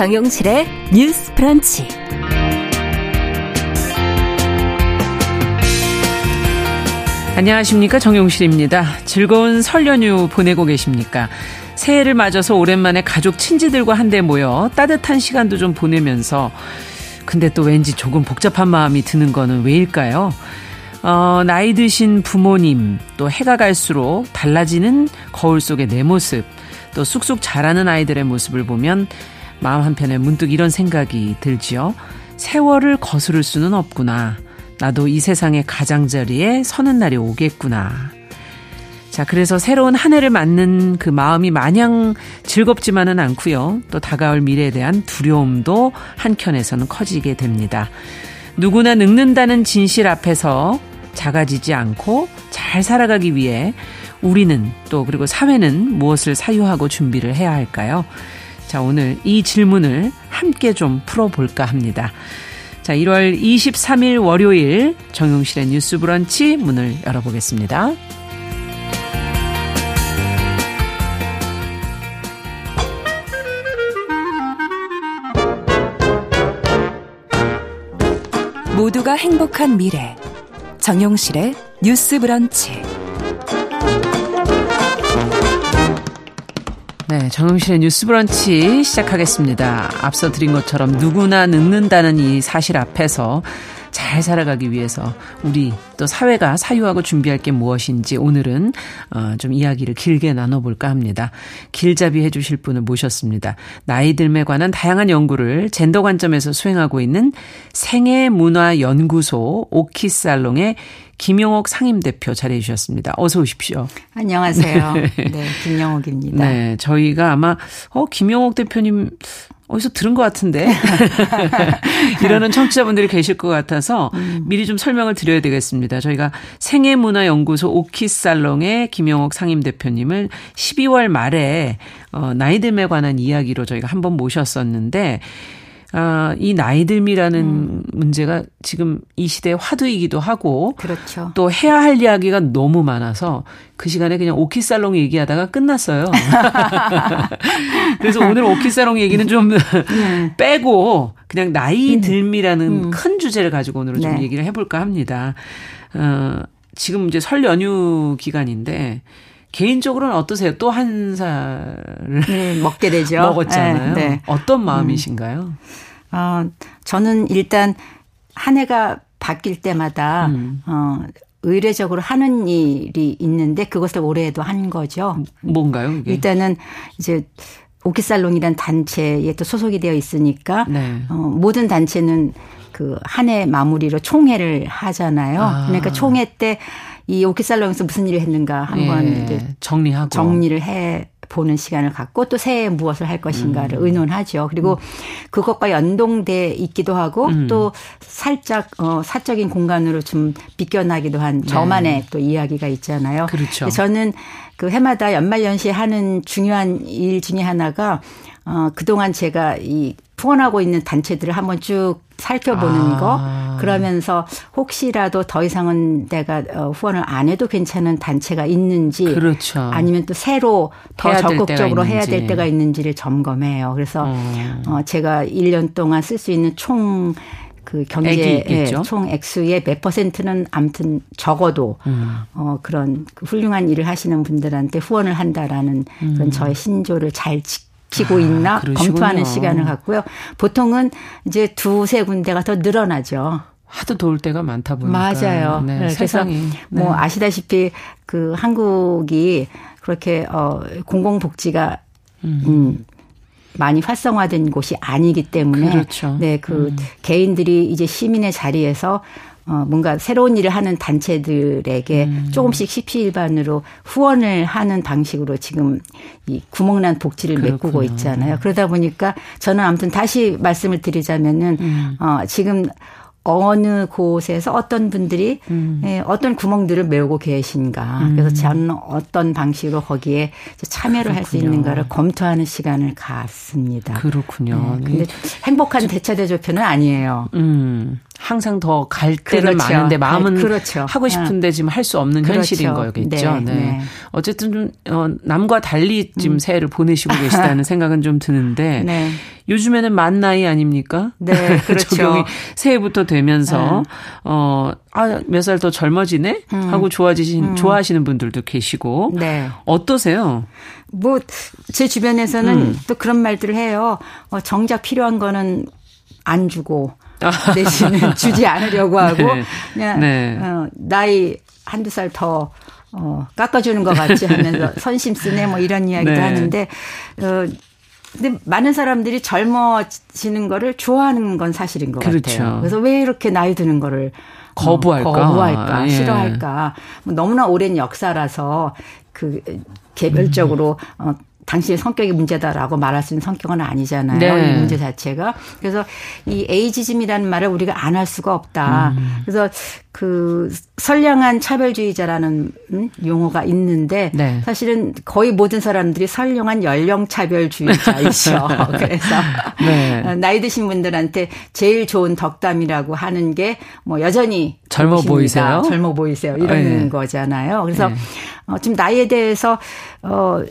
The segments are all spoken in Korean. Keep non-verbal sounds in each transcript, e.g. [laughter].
정용실의 뉴스 프런치. 안녕하십니까 정용실입니다. 즐거운 설 연휴 보내고 계십니까? 새해를 맞아서 오랜만에 가족 친지들과 한데 모여 따뜻한 시간도 좀 보내면서 근데 또 왠지 조금 복잡한 마음이 드는 거는 왜일까요? 어, 나이 드신 부모님, 또 해가 갈수록 달라지는 거울 속의 내 모습, 또 쑥쑥 자라는 아이들의 모습을 보면 마음 한편에 문득 이런 생각이 들지요. 세월을 거스를 수는 없구나. 나도 이 세상의 가장자리에 서는 날이 오겠구나. 자, 그래서 새로운 한 해를 맞는 그 마음이 마냥 즐겁지만은 않고요. 또 다가올 미래에 대한 두려움도 한켠에서는 커지게 됩니다. 누구나 늙는다는 진실 앞에서 작아지지 않고 잘 살아가기 위해 우리는 또 그리고 사회는 무엇을 사유하고 준비를 해야 할까요? 자, 오늘 이 질문을 함께 좀 풀어볼까 합니다. 자, 1월 23일 월요일 정용실의 뉴스 브런치 문을 열어보겠습니다. 모두가 행복한 미래. 정용실의 뉴스 브런치. 네, 정용실의 뉴스 브런치 시작하겠습니다. 앞서 드린 것처럼 누구나 늙는다는 이 사실 앞에서 잘 살아가기 위해서 우리 또 사회가 사유하고 준비할 게 무엇인지 오늘은 어, 좀 이야기를 길게 나눠볼까 합니다. 길잡이 해주실 분을 모셨습니다. 나이 들에 관한 다양한 연구를 젠더 관점에서 수행하고 있는 생애문화연구소 오키살롱의 김용옥 상임대표 자리해 주셨습니다. 어서 오십시오. 안녕하세요. [laughs] 네, 김용옥입니다. 네, 저희가 아마 어 김용옥 대표님 어디서 들은 것 같은데 [laughs] [laughs] 이러는 청취자분들이 계실 것 같아서 음. 미리 좀 설명을 드려야 되겠습니다. 저희가 생애문화연구소 오키살롱의 김영옥 상임 대표님을 12월 말에 어, 나이듦에 관한 이야기로 저희가 한번 모셨었는데 아, 이 나이 듦이라는 음. 문제가 지금 이 시대의 화두이기도 하고 그렇죠. 또 해야 할 이야기가 너무 많아서 그 시간에 그냥 오키살롱 얘기하다가 끝났어요. [laughs] 그래서 오늘 오키살롱 얘기는 좀 네. 빼고 그냥 나이 음. 듦이라는 음. 큰 주제를 가지고 오늘은 좀 네. 얘기를 해볼까 합니다. 어, 지금 이제 설 연휴 기간인데 개인적으로는 어떠세요? 또 한 살을 네, 먹게 되죠. [laughs] 먹었잖아요. 네, 네. 어떤 마음이신가요? 음. 어, 저는 일단 한 해가 바뀔 때마다 음. 어 의례적으로 하는 일이 있는데 그것을 올해에도 한 거죠. 뭔가요? 이게? 일단은 이제 오키살롱이란 단체에 또 소속이 되어 있으니까 네. 어, 모든 단체는 그 한 해 마무리로 총회를 하잖아요. 아. 그러니까 총회 때 이 오키살롱에서 무슨 일을 했는가 한번 예, 정리하고 정리를 해 보는 시간을 갖고 또 새해 무엇을 할 것인가를 음. 의논하죠. 그리고 음. 그것과 연동돼 있기도 하고 음. 또 살짝 어 사적인 공간으로 좀 비껴나기도 한 저만의 네. 또 이야기가 있잖아요. 그렇죠. 저는 그 해마다 연말연시에 하는 중요한 일 중에 하나가 어 그동안 제가 이 후원하고 있는 단체들을 한번 쭉 살펴보는 아. 거 그러면서 혹시라도 더 이상은 내가 어, 후원을 안 해도 괜찮은 단체가 있는지 그렇죠. 아니면 또 새로 더 적극적으로 해야 될 때가 있는지를 점검해요. 그래서 음. 어 제가 1년 동안 쓸 수 있는 총그 경제 예, 총 액수의 몇 퍼센트는 아무튼 적어도 음. 어 그런 그 훌륭한 일을 하시는 분들한테 후원을 한다라는 음. 그런 저의 신조를 잘 지키 지키고 아, 있나 그러시군요. 검토하는 시간을 갖고요. 보통은 이제 두세 군데가 더 늘어나죠. 하도 도울 때가 많다 보니까. 맞아요. 네, 네, 그래서 네. 뭐 아시다시피 그 한국이 그렇게 어 공공복지가 음. 음 많이 활성화된 곳이 아니기 때문에 그렇죠. 네 그 음. 개인들이 이제 시민의 자리에서 어, 뭔가 새로운 일을 하는 단체들에게 음. 조금씩 십시일반으로 후원을 하는 방식으로 지금 이 구멍난 복지를 그렇군요. 메꾸고 있잖아요. 그러다 보니까 저는 아무튼 다시 말씀을 드리자면은 음. 어, 지금 어느 곳에서 어떤 분들이 음. 예, 어떤 구멍들을 메우고 계신가. 음. 그래서 저는 어떤 방식으로 거기에 참여를 할 수 있는가를 검토하는 시간을 갖습니다. 그렇군요. 네. 근데 행복한 대차 대조표는 아니에요. 음. 항상 더 갈 때는 그렇죠. 많은데 마음은 그렇죠. 하고 싶은데 지금 할 수 없는 그렇죠. 현실인 거겠죠. 네, 네. 네. 어쨌든 좀 어, 남과 달리 지금 새해를 보내시고 계시다는 [laughs] 생각은 좀 드는데 네. 요즘에는 만 나이 아닙니까? 네, [laughs] 그렇죠. 적용이 새해부터 되면서 어, 아, 몇 살 더 젊어지네? 하고 좋아지신 좋아하시는 분들도 계시고. 네. 어떠세요? 뭐 제 주변에서는 음. 또 그런 말들을 해요. 어, 정작 필요한 거는 안 주고 [laughs] 대신에 주지 않으려고 하고 네. 그냥 네. 어, 나이 한두 살더 어, 깎아주는 것 같지 하면서 [laughs] 선심 쓰네 뭐 이런 이야기도 네. 하는데 어, 근데 많은 사람들이 젊어지는 거를 좋아하는 건 사실인 것 그렇죠. 같아요. 그래서 왜 이렇게 나이 드는 거를 어, 거부할까? 거부할까? 예. 싫어할까? 뭐 너무나 오랜 역사라서 그 개별적으로 어 당신의 성격이 문제다라고 말할 수 있는 성격은 아니잖아요. 네. 이 문제 자체가. 그래서 이 에이지즘이라는 말을 우리가 안 할 수가 없다. 음. 그래서 그 선량한 차별주의자라는 음, 용어가 있는데 네. 사실은 거의 모든 사람들이 선량한 연령 차별주의자이죠. [laughs] [laughs] 그래서 네. 어, 나이 드신 분들한테 제일 좋은 덕담이라고 하는 게 뭐 여전히 젊어 보이십니다. 보이세요? 젊어 보이세요. 이런 네. 거잖아요. 그래서 네. 어, 좀 나이에 대해서 어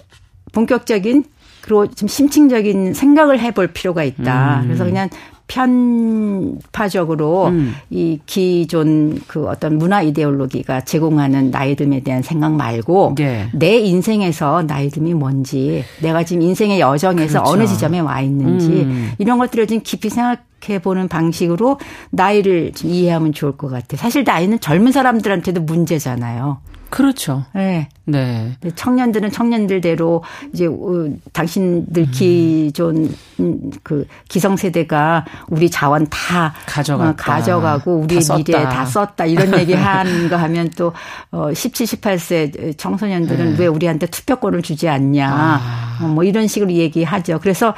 본격적인 그리고 좀 심층적인 생각을 해볼 필요가 있다. 음. 그래서 그냥 편파적으로 음. 이 기존 그 어떤 문화 이데올로기가 제공하는 나이듦에 대한 생각 말고 예. 내 인생에서 나이듦이 뭔지 내가 지금 인생의 여정에서 그렇죠. 어느 지점에 와 있는지 음. 이런 것들을 좀 깊이 생각 해 보는 방식으로 나이를 좀 이해하면 좋을 것 같아요. 사실 나이는 젊은 사람들한테도 문제잖아요. 그렇죠. 네. 네. 청년들은 청년들대로 이제 어, 당신들 기존 음, 그 기성세대가 우리 자원 다 가져갔다. 어, 가져가고 우리 다 미래 썼다. 다 썼다 이런 얘기 [laughs] 하는 거 하면 또 어, 17, 18세 청소년들은 네. 왜 우리한테 투표권을 주지 않냐 아. 어, 뭐 이런 식으로 얘기하죠. 그래서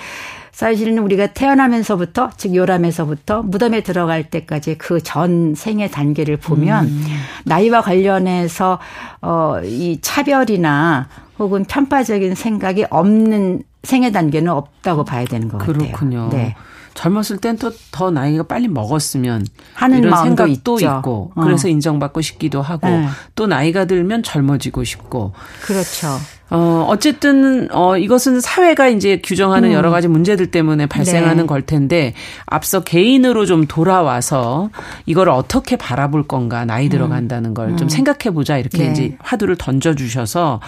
사실은 우리가 태어나면서부터 즉 요람에서부터 무덤에 들어갈 때까지 그 전 생애 단계를 보면 음. 나이와 관련해서 어이 차별이나 혹은 편파적인 생각이 없는 생애 단계는 없다고 봐야 되는 것 같아요. 그렇군요. 네. 젊었을 땐 또 더 나이가 빨리 먹었으면 하는 이런 마음도 생각도 있죠. 있고 어. 그래서 인정받고 싶기도 하고 네. 또 나이가 들면 젊어지고 싶고 그렇죠. 어 어쨌든 어 이것은 사회가 이제 규정하는 여러 가지 문제들 때문에 발생하는 음. 네. 걸 텐데 앞서 개인으로 좀 돌아와서 이걸 어떻게 바라볼 건가 나이 들어간다는 걸좀 생각해 보자 이렇게 음. 네. 이제 화두를 던져 주셔서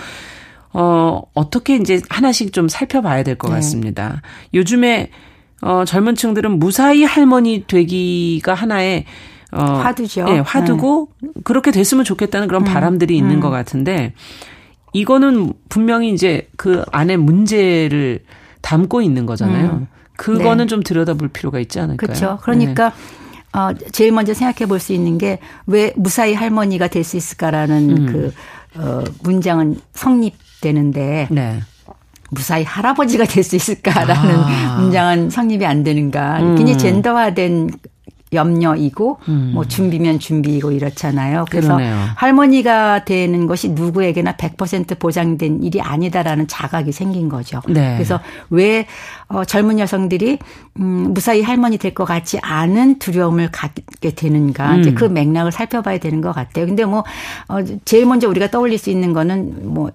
어 어떻게 이제 하나씩 좀 살펴봐야 될것 네. 같습니다. 요즘에 어 젊은 층들은 무사히 할머니 되기가 하나의 어, 화두죠. 네, 화두고 그렇게 됐으면 좋겠다는 그런 바람들이 있는 것 같은데 이거는 분명히 이제 그 안에 문제를 담고 있는 거잖아요. 그거는 네. 좀 들여다볼 필요가 있지 않을까요? 그렇죠. 그러니까 어 제일 먼저 생각해 볼 수 있는 게 왜 무사히 할머니가 될 수 있을까라는 그 어, 문장은 성립되는데 네. 네. 무사히 할아버지가 될 수 있을까라는 아. [laughs] 문장은 성립이 안 되는가. 음. 굉장히 젠더화된 염려이고 뭐 준비면 준비이고 이렇잖아요. 그래서 음. 그러네요. 할머니가 되는 것이 누구에게나 100% 보장된 일이 아니다라는 자각이 생긴 거죠. 네. 그래서 왜 어, 젊은 여성들이 음, 무사히 할머니 될 것 같지 않은 두려움을 갖게 되는가. 이제 음. 그 맥락을 살펴봐야 되는 것 같아요. 근데 뭐 어, 제일 먼저 우리가 떠올릴 수 있는 거는 뭐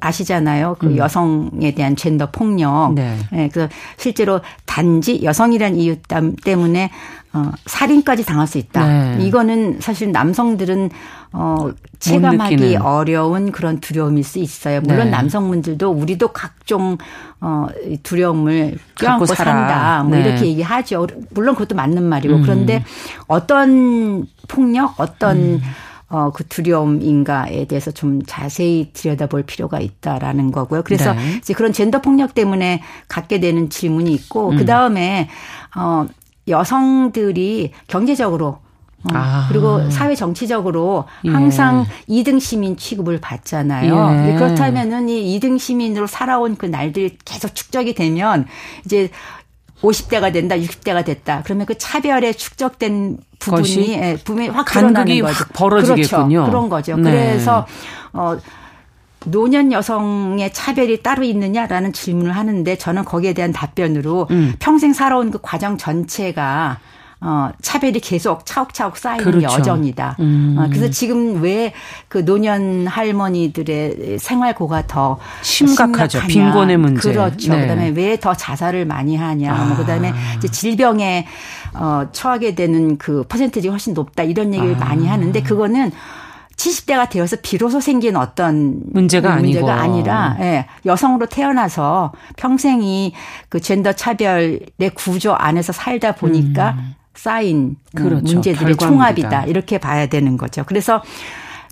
아시잖아요. 그 여성에 대한 젠더 폭력. 음. 네. 예, 그래서 실제로 단지 여성이란 이유 땀- 때문에 어, 살인까지 당할 수 있다. 네. 이거는 사실 남성들은 어, 체감하기 느끼는. 어려운 그런 두려움일 수 있어요. 물론 네. 남성분들도 우리도 각종 어, 이 두려움을 껴안고. 산다. 뭐 네. 음. 이렇게 얘기하죠. 물론 그것도 맞는 말이고 그런데 어떤 폭력, 어떤 음. 어, 그 두려움인가에 대해서 좀 자세히 들여다볼 필요가 있다라는 거고요. 그래서 네. 이제 그런 젠더 폭력 때문에 갖게 되는 질문이 있고 음. 그 다음에 어, 여성들이 경제적으로 어, 아. 그리고 사회 정치적으로 예. 항상 이등 시민 취급을 받잖아요. 예. 그렇다면은 이이등 시민으로 살아온 그 날들이 계속 축적이 되면 이제 50대가 된다, 60대가 됐다. 그러면 그 차별에 축적된 부분이 예, 부분이 확 드러나는 거죠. 확 벌어지겠군요. 그렇죠. 그런 거죠. 네. 그래서 어 노년 여성의 차별이 따로 있느냐라는 질문을 하는데 저는 거기에 대한 답변으로 음. 평생 살아온 그 과정 전체가 어, 차별이 계속 차곡차곡 쌓이는 그렇죠. 여정이다. 음. 어, 그래서 지금 왜 그 노년 할머니들의 생활고가 더 심각하죠. 심각하냐. 빈곤의 문제. 그렇죠. 네. 그다음에 왜 더 자살을 많이 하냐. 뭐 아. 그다음에 이제 질병에 어, 처하게 되는 그 퍼센티지가 훨씬 높다. 이런 얘기를 아. 많이 하는데 그거는 70대가 되어서 비로소 생긴 어떤 문제가 문제가 아니고. 아니라 예, 여성으로 태어나서 평생이 그 젠더 차별의 구조 안에서 살다 보니까 쌓인 음, 그렇죠. 문제들의 결과물이다. 총합이다. 이렇게 봐야 되는 거죠. 그래서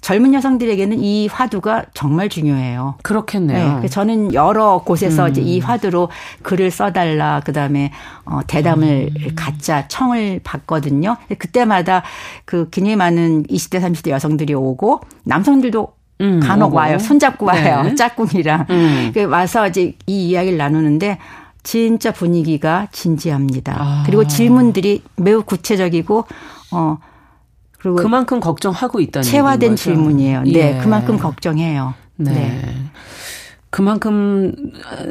젊은 여성들에게는 이 화두가 정말 중요해요. 그렇겠네요. 네, 그래서 저는 여러 곳에서 음. 이제 이 화두로 글을 써달라, 그 다음에 어, 대담을 음. 갖자 청을 받거든요. 그때마다 그 굉장히 많은 20대, 30대 여성들이 오고 남성들도 음, 간혹 오고. 와요. 손잡고 와요. 네. [laughs] 짝꿍이랑. 음. 그 와서 이제 이 이야기를 나누는데 진짜 분위기가 진지합니다. 아. 그리고 질문들이 매우 구체적이고 어 그리고 그만큼 걱정하고 있다는 체화된 거죠. 질문이에요. 네, 예. 그만큼 걱정해요. 네. 네. 그만큼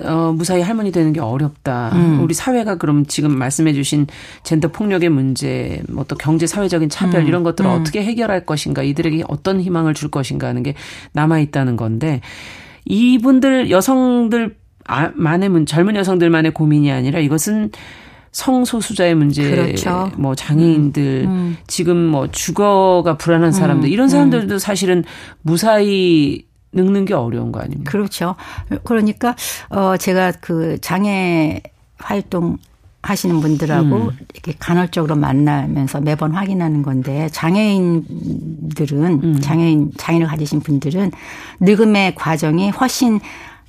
어, 무사히 할머니 되는 게 어렵다. 음. 우리 사회가 그럼 지금 말씀해주신 젠더 폭력의 문제, 뭐 또 경제 사회적인 차별 음. 이런 것들을 음. 어떻게 해결할 것인가, 이들에게 어떤 희망을 줄 것인가 하는 게 남아 있다는 건데 이분들 여성들 아, 만의 문 젊은 여성들만의 고민이 아니라 이것은 성소수자의 문제, 그렇죠. 뭐 장애인들, 음. 지금 뭐 주거가 불안한 사람들 이런 사람들도 사실은 무사히 늙는 게 어려운 거 아닙니까? 그렇죠. 그러니까 어 제가 그 장애 활동 하시는 분들하고 음. 이렇게 간헐적으로 만나면서 매번 확인하는 건데 장애인들은 음. 장애인 장애를 가지신 분들은 늙음의 과정이 훨씬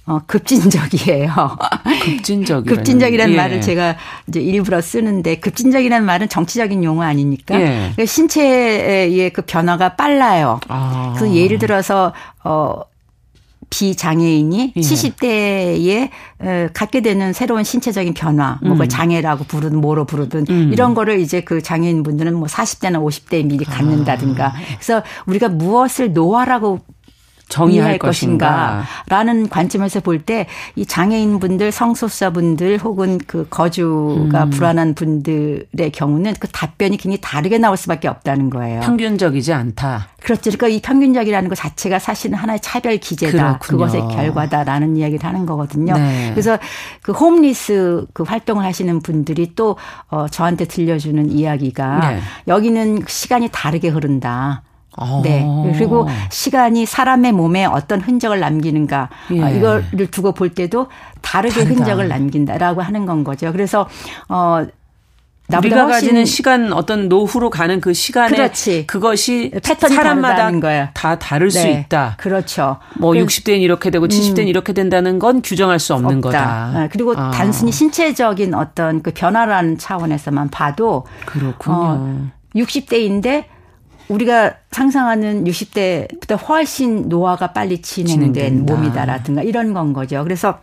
어 급진적이에요. 급진적이라는 급진적이라는 예. 말을 제가 이제 일부러 쓰는데 급진적이라는 말은 정치적인 용어 아닙니까? 예. 그러니까 신체의 그 변화가 빨라요. 아. 그래서 예를 들어서 어 비장애인이 예. 70대에 어, 갖게 되는 새로운 신체적인 변화, 뭐 그걸 장애라고 부르든 뭐로 부르든 음. 이런 거를 이제 그 장애인 분들은 뭐 40대나 50대에 미리 갖는다든가. 아. 그래서 우리가 무엇을 노화라고 정의할 것인가. 것인가 라는 관점에서 볼 때 이 장애인분들, 성소수자분들 혹은 그 거주가 음. 불안한 분들의 경우는 그 답변이 굉장히 다르게 나올 수밖에 없다는 거예요. 평균적이지 않다. 그렇죠. 그러니까 이 평균적이라는 것 자체가 사실은 하나의 차별 기제다. 그렇군요. 그것의 결과다라는 이야기를 하는 거거든요. 네. 그래서 그 홈리스 그 활동을 하시는 분들이 또 어, 저한테 들려주는 이야기가 네. 여기는 시간이 다르게 흐른다. 어. 네. 그리고 시간이 사람의 몸에 어떤 흔적을 남기는가 예. 어, 이거를 두고 볼 때도 다르게 다르다. 흔적을 남긴다라고 하는 건 거죠. 그래서 어 우리가 가지는 시간 어떤 노후로 가는 그 시간에 그렇지. 것이 패턴이 사람마다 거예요. 다 다를 수 네. 있다. 그렇죠. 뭐 그- 60대는 이렇게 되고 70대는 이렇게 된다는 건 규정할 수 없는 없다. 거다. 네, 그리고 아, 단순히 신체적인 어떤 그 변화라는 차원에서만 봐도 그렇군요. 어, 60대인데 우리가 상상하는 60대보다 훨씬 노화가 빨리 진행된 진행된다. 몸이다라든가 이런 건 거죠. 그래서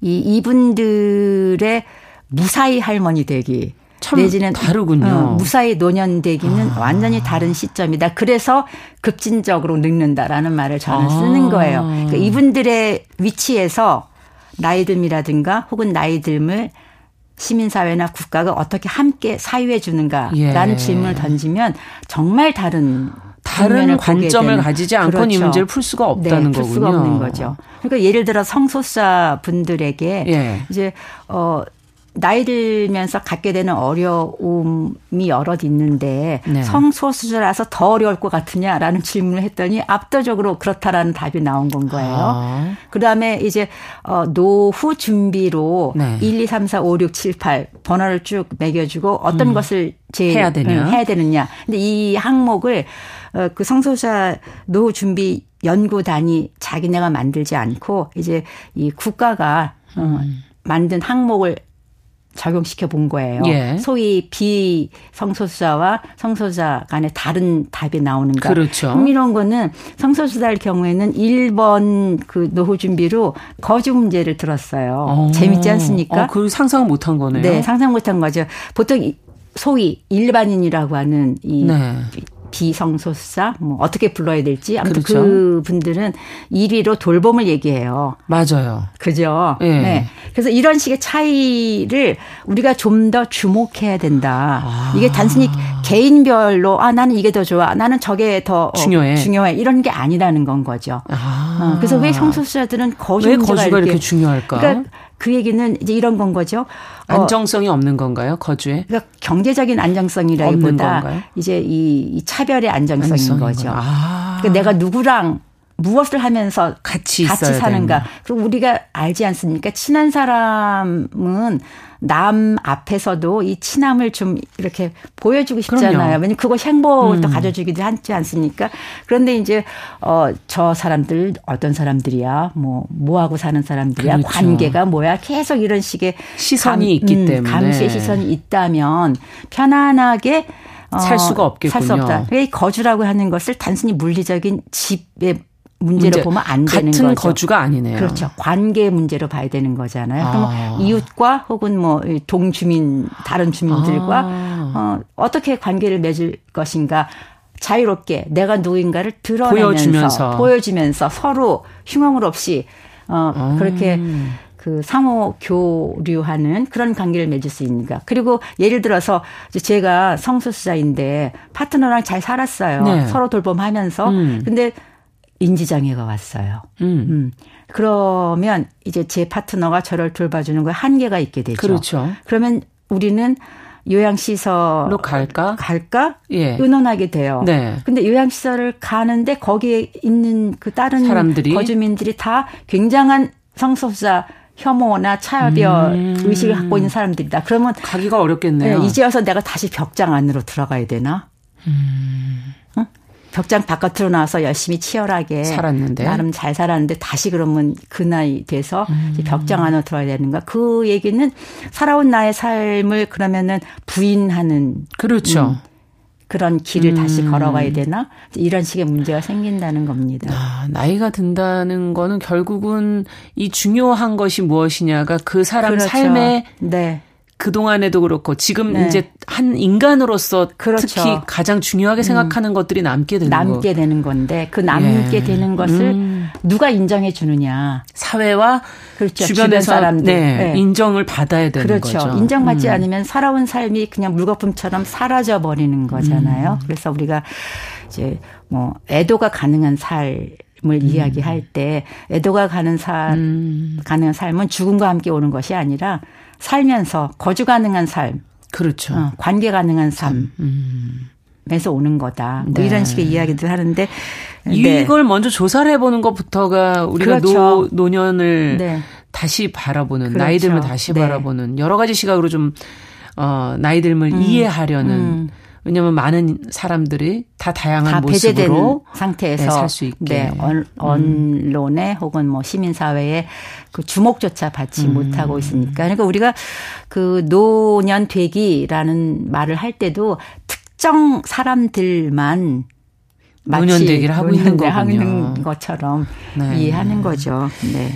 이 이분들의 무사히 할머니 되기 참 내지는 다르군요. 아. 어, 무사히 노년 되기는 완전히 다른 시점이다. 그래서 급진적으로 늙는다라는 말을 저는 아. 쓰는 거예요. 그러니까 이분들의 위치에서 나이 듦이라든가 혹은 나이 듦을 시민사회나 국가가 어떻게 함께 사유해 주는가라는 예. 질문을 던지면 정말 다른 다른 관점을. 가지지 않고는 이 그렇죠. 문제를 풀 수가 없다는 네, 풀 수가 거군요. 없는 거죠. 그러니까 예를 들어 성소수자 분들에게 예. 이제 어 나이 들면서 갖게 되는 어려움이 여럿 있는데 네. 성소수자라서 더 어려울 것 같으냐라는 질문을 했더니 압도적으로 그렇다라는 답이 나온 건 거예요. 아. 그다음에 이제 어 노후 준비로 네. 1, 2, 3, 4, 5, 6, 7, 8 번호를 쭉 매겨 주고 어떤 것을 제일 해야 되냐. 응, 해야 되느냐. 근데 이 항목을 어, 그 성소수자 노후 준비 연구단이 자기네가 만들지 않고 이제 이 국가가 어, 만든 항목을 적용시켜 본 거예요. 예. 소위 비성소수자와 성소수자 간에 다른 답이 나오는가. 그렇죠. 흥미로운 거는 성소수자일 경우에는 1번 그 노후 준비로 거주 문제를 들었어요. 어. 재밌지 않습니까? 어, 그 상상 못한 거네요. 네, 상상 못한 거죠. 보통 이- 소위 일반인이라고 하는 이 네. 비성소수자 뭐 어떻게 불러야 될지 아무튼 그렇죠. 그 분들은 1위로 돌봄을 얘기해요. 맞아요. 그죠? 예. 네. 그래서 이런 식의 차이를 우리가 좀 더 주목해야 된다. 아. 이게 단순히 개인별로 아 나는 이게 더 좋아, 나는 저게 더 어, 중요해. 중요해 이런 게 아니라는 건 거죠. 아. 어, 그래서 왜 성소수자들은 거주 왜 거주가 이렇게 중요할까? 그러니까 그 얘기는 이제 이런 건 거죠. 어, 안정성이 없는 건가요? 거주에? 그러니까 경제적인 안정성이라기보다? 이제 이, 이 차별의 안정성인 안정성인 거죠. 아. 그러니까 내가 누구랑 무엇을 하면서 같이 같이 사는가. 되는. 그리고 우리가 알지 않습니까? 친한 사람은 남 앞에서도 이 친함을 좀 이렇게 보여주고 싶잖아요. 왜냐면 그것이 행복을 또 음. 가져주기도 하지 않습니까? 그런데 이제 어저 사람들 어떤 사람들이야, 뭐 뭐하고 사는 사람들이야, 그렇죠. 관계가 뭐야, 계속 이런 식의 시선이 있기 때문에. 감시의 시선이 있다면 편안하게 어, 살 수가 없겠군요. 살수 없다. 왜 거주라고 하는 것을 단순히 물리적인 집의 문제로 문제. 보면 안 되는 같은 거죠. 거주가 아니네요. 그렇죠. 관계 문제로 봐야 되는 거잖아요. 아. 그럼 이웃과 혹은 뭐 동주민 다른 주민들과 아. 어, 어떻게 관계를 맺을 것인가 자유롭게 내가 누구인가를 드러내면서 보여주면서. 보여주면서 서로 흉흉을 없이 어 아. 그렇게 그 상호 교류하는 그런 관계를 맺을 수 있는가. 그리고 예를 들어서 제가 성소수자인데 파트너랑 잘 살았어요. 네. 서로 돌봄하면서. 음. 근데 인지장애가 왔어요. 음. 음. 그러면 이제 제 파트너가 저를 돌봐주는 거에 한계가 있게 되죠. 그렇죠. 그러면 우리는 요양시설로 로 갈까? 갈까? 예. 의논하게 돼요. 네. 근데 요양시설을 가는데 거기에 있는 그 다른 사람들이? 거주민들이 다 굉장한 성소수자 혐오나 차별 음. 의식을 갖고 있는 사람들이다. 그러면 가기가 어렵겠네요. 네, 이제 와서 내가 다시 벽장 안으로 들어가야 되나? 음. 어? 벽장 바깥으로 나와서 열심히 치열하게 살았는데. 나름 잘 살았는데 다시 그러면 그 나이 돼서 음. 이제 벽장 안으로 들어야 되는가? 그 얘기는 살아온 나의 삶을 그러면은 부인하는 그렇죠. 그런 길을 다시 음. 걸어가야 되나? 이런 식의 문제가 생긴다는 겁니다. 아, 나이가 든다는 거는 결국은 이 중요한 것이 무엇이냐가 그 사람 그렇죠. 삶의 네. 그동안에도 그렇고 지금 네. 이제 한 인간으로서 그렇죠. 특히 가장 중요하게 생각하는 것들이 남게 되는 거. 남게 되는 건데 그 남게 예. 되는 것을 음. 누가 인정해 주느냐? 사회와 그렇죠. 주변에서 주변 사람들. 네, 네. 인정을 받아야 되는 그렇죠. 거죠. 인정받지 음. 않으면 살아온 삶이 그냥 물거품처럼 사라져 버리는 거잖아요. 음. 그래서 우리가 이제 뭐 애도가 가능한 삶 을 이야기할 때 애도가 가는 삶 음. 가능한 삶은 죽음과 함께 오는 것이 아니라 살면서 거주 가능한 삶, 그렇죠. 어, 관계 가능한 삶에서 음. 오는 거다. 뭐 네. 이런 식의 이야기들 하는데 네. 이걸 먼저 조사를 해보는 것부터가 우리가 그렇죠. 노, 노년을 네. 다시 바라보는 그렇죠. 나이 들면 다시 네. 바라보는 여러 가지 시각으로 좀 어, 나이 듦을 이해하려는 음. 왜냐하면 많은 사람들이 다 다양한 다 모습으로 상태에서 네, 살수 있게. 네, 언, 언론에 혹은 뭐 시민 사회에 그 주목조차 받지 음. 못하고 있으니까 그러니까 우리가 그 노년 되기라는 말을 할 때도 특정 사람들만 마치 노년 되기를 하고 있는 거군요. 하는 것처럼 네. 이해하는 거죠. 네.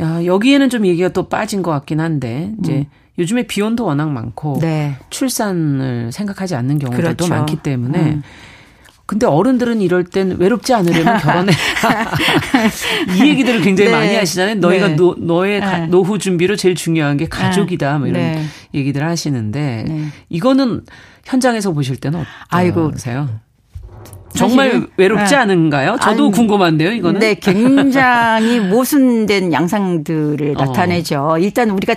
야, 여기에는 좀 얘기가 또 빠진 것 같긴 한데 이제 요즘에 비혼도 워낙 많고 음. 네. 출산을 생각하지 않는 경우도 그렇죠. 많기 때문에 음. 근데 어른들은 이럴 땐 외롭지 않으려면 [laughs] 결혼해. [laughs] 이 얘기들을 굉장히 네. 많이 하시잖아요. 너희가 네. 노, 너의 가- 네. 노후 준비로 제일 중요한 게 가족이다. 뭐 이런 네. 얘기들 하시는데 네. 이거는 현장에서 보실 때는. 어떠세요? 정말 외롭지 네. 않은가요? 저도 아니, 궁금한데요, 이거는. 네, 굉장히 모순된 양상들을 [laughs] 어. 나타내죠. 일단 우리가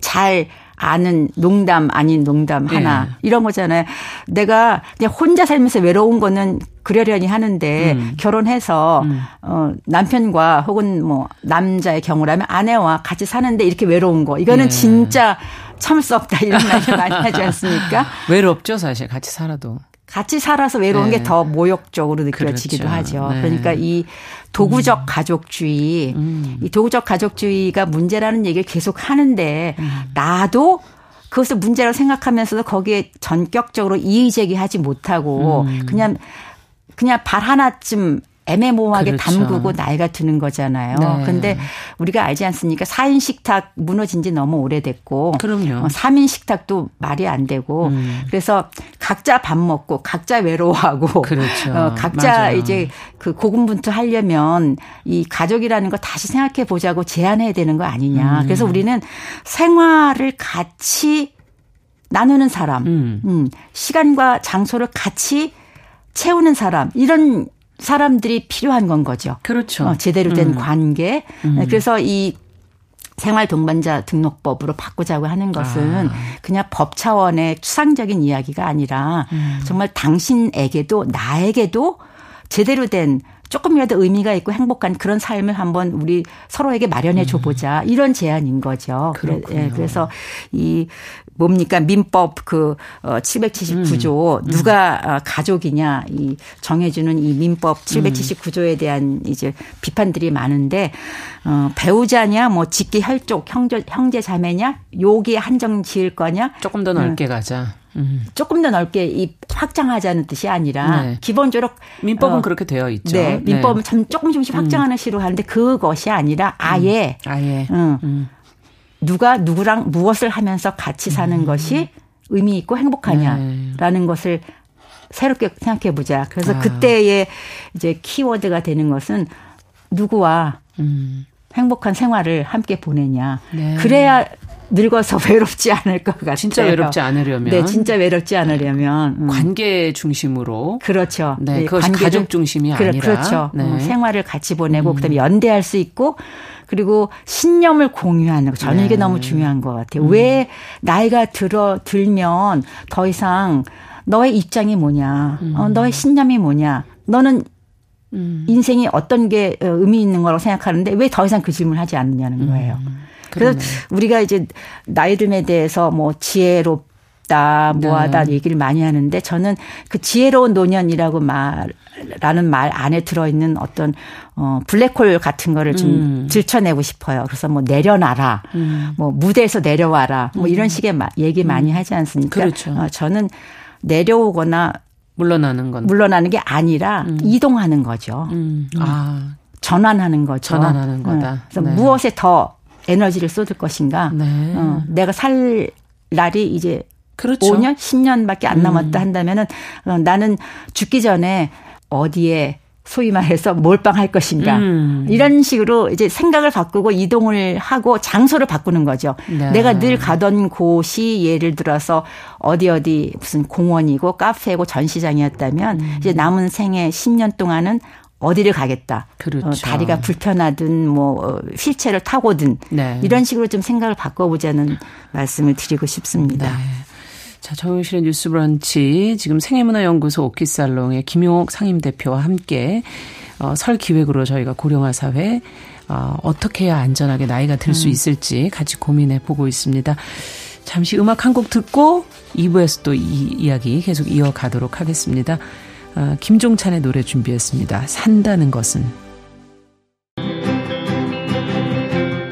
잘 아는 농담 아닌 농담 하나 예. 이런 거잖아요. 내가 그냥 혼자 살면서 외로운 거는 그러려니 하는데 음. 결혼해서 어 남편과 혹은 뭐 남자의 경우라면 아내와 같이 사는데 이렇게 외로운 거 이거는 예. 진짜 참을 수 없다 이런 말 많이 하지 않습니까? [laughs] 외롭죠, 사실 같이 살아도. 같이 살아서 외로운 네. 게더 모욕적으로 느껴지기도 그렇죠. 하죠. 네. 그러니까 이 도구적 가족주의, 음. 이 도구적 가족주의가 문제라는 얘기를 계속 하는데 음. 나도 그것을 문제라고 생각하면서도 거기에 전격적으로 이의 제기하지 못하고 음. 그냥 그냥 발 하나쯤 애매모호하게 그렇죠. 담그고 나이가 드는 거잖아요. 네. 근데 우리가 알지 않습니까? 4인 식탁 무너진 지 너무 오래됐고 그럼요. 어, 3인 식탁도 말이 안 되고 음. 그래서 각자 밥 먹고 각자 외로워하고 [laughs] 그렇죠. 어, 각자 맞아요. 이제 그 고군분투 하려면 이 가족이라는 거 다시 생각해 보자고 제안해야 되는 거 아니냐. 음. 그래서 우리는 생활을 같이 나누는 사람, 음. 음, 시간과 장소를 같이 채우는 사람 이런 사람들이 필요한 건 거죠. 그렇죠. 어, 제대로 된 음. 관계. 그래서 이 생활 동반자 등록법으로 바꾸자고 하는 것은 아. 그냥 법 차원의 추상적인 이야기가 아니라 음. 정말 당신에게도 나에게도 제대로 된 조금이라도 의미가 있고 행복한 그런 삶을 한번 우리 서로에게 마련해 줘 보자. 이런 제안인 거죠. 그래, 음. 그렇군요. 예, 그래서 이 뭡니까 민법 그 779조 음. 누가 어, 가족이냐 이 정해주는 이 민법 779조에 대한 이제 비판들이 많은데 어 배우자냐 뭐 직계 혈족 형제 형제 자매냐 여기에 한정 지을 거냐 조금 더 넓게 가자. 음. 조금 더 넓게 이 확장하자는 뜻이 아니라 네. 기본적으로 민법은 어, 그렇게 되어 있죠. 네, 민법은 참 조금 조금씩 확장하는 식으로 하는데 그것이 아니라 아예 아예. 응. 음. 누가 누구랑 무엇을 하면서 같이 사는 것이 의미 있고 행복하냐라는 것을 새롭게 생각해 보자. 그래서 아. 그때의 이제 키워드가 되는 것은 누구와 음. 행복한 생활을 함께 보내냐. 네. 그래야 늙어서 [laughs] 외롭지 않을 것 같아요. 진짜 외롭지 않으려면 네, 진짜 외롭지 않으려면 음. 관계 중심으로 그렇죠. 네, 이 그것이 관계를- 가족 중심이 그래, 아니라 그렇죠. 네. 음. 어, 생활을 같이 보내고 그다음에 연대할 수 있고 그리고 신념을 공유하는 거 저는 네. 이게 너무 중요한 것 같아요. 음. 왜 나이가 들어 들면 더 이상 너의 입장이 뭐냐, 음. 어, 너의 신념이 뭐냐, 너는 인생이 어떤 게 어, 의미 있는 거라고 생각하는데 왜 더 이상 그 질문을 하지 않느냐는 거예요. 그래서 음. 그러네. 우리가 이제 나이 듦에 대해서 뭐 지혜롭 다, 뭐하다 네. 얘기를 많이 하는데 저는 그 지혜로운 노년이라고 말라는 말 안에 들어있는 어떤 어 블랙홀 같은 거를 좀 음. 들춰내고 싶어요. 그래서 뭐 내려놔라, 뭐 무대에서 내려와라, 뭐 이런 식의 마- 얘기 많이 하지 않습니까? 음. 그렇죠. 어, 저는 내려오거나 물러나는 건. 물러나는 게 아니라 이동하는 거죠. 음. 아, 전환하는 거죠. 전환하는 거다. 어, 그래서 네. 무엇에 더 에너지를 쏟을 것인가. 네. 어, 내가 살 날이 이제 그렇죠. 5년, 10년밖에 안 남았다 한다면은 어, 나는 죽기 전에 어디에 소위 말해서 몰빵 할 것인가. 음. 이런 식으로 이제 생각을 바꾸고 이동을 하고 장소를 바꾸는 거죠. 네. 내가 늘 가던 곳이 예를 들어서 어디 어디 무슨 공원이고 카페고 전시장이었다면 음. 이제 남은 생애 10년 동안은 어디를 가겠다. 그렇죠. 어, 다리가 불편하든 뭐 어, 휠체어를 타고든 네. 이런 식으로 좀 생각을 바꿔보자는 말씀을 드리고 싶습니다. 네. 자, 정용실의 뉴스 브런치. 지금 생애문화연구소 오키살롱의 김용옥 상임대표와 함께 어, 설 기획으로 저희가 고령화 사회 어, 어떻게 해야 안전하게 나이가 들수 있을지 같이 고민해 보고 있습니다. 잠시 음악 한 곡 듣고 2부에서 또 이 이야기 계속 이어가도록 하겠습니다. 어, 김종찬의 노래 준비했습니다. 산다는 것은.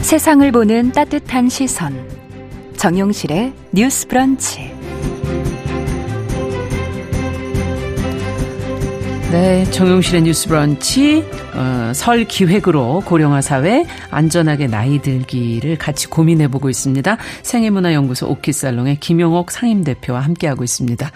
세상을 보는 따뜻한 시선. 정용실의 뉴스 브런치. 네, 정용실의 뉴스 브런치 어, 설 기획으로 고령화 사회 안전하게 나이 들기를 같이 고민해 보고 있습니다. 생애문화연구소 오키살롱의 김용옥 상임대표와 함께하고 있습니다.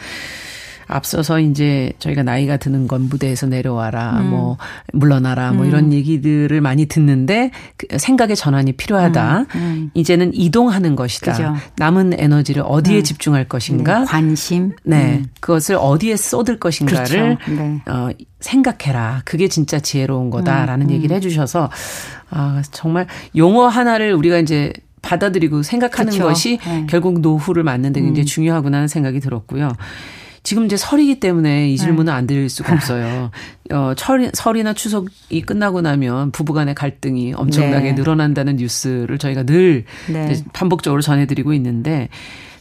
앞서서 이제 저희가 나이가 드는 건 무대에서 내려와라, 음. 뭐 물러나라, 뭐 이런 얘기들을 많이 듣는데 그 생각의 전환이 필요하다. 음. 이제는 이동하는 것이다. 그죠. 남은 에너지를 어디에 음. 집중할 것인가? 네, 관심. 네, 음. 그것을 어디에 쏟을 것인가를 그렇죠. 네. 어, 생각해라. 그게 진짜 지혜로운 거다라는 음, 얘기를 해주셔서 아 정말 용어 하나를 우리가 이제 받아들이고 생각하는 그렇죠. 것이 네. 결국 노후를 맞는 데 굉장히 음. 중요하구나 하는 생각이 들었고요. 지금 이제 설이기 때문에 이 질문은 안 드릴 수가 없어요. 어, 철, 설이나 추석이 끝나고 나면 부부간의 갈등이 엄청나게 네. 늘어난다는 뉴스를 저희가 늘 네. 반복적으로 전해드리고 있는데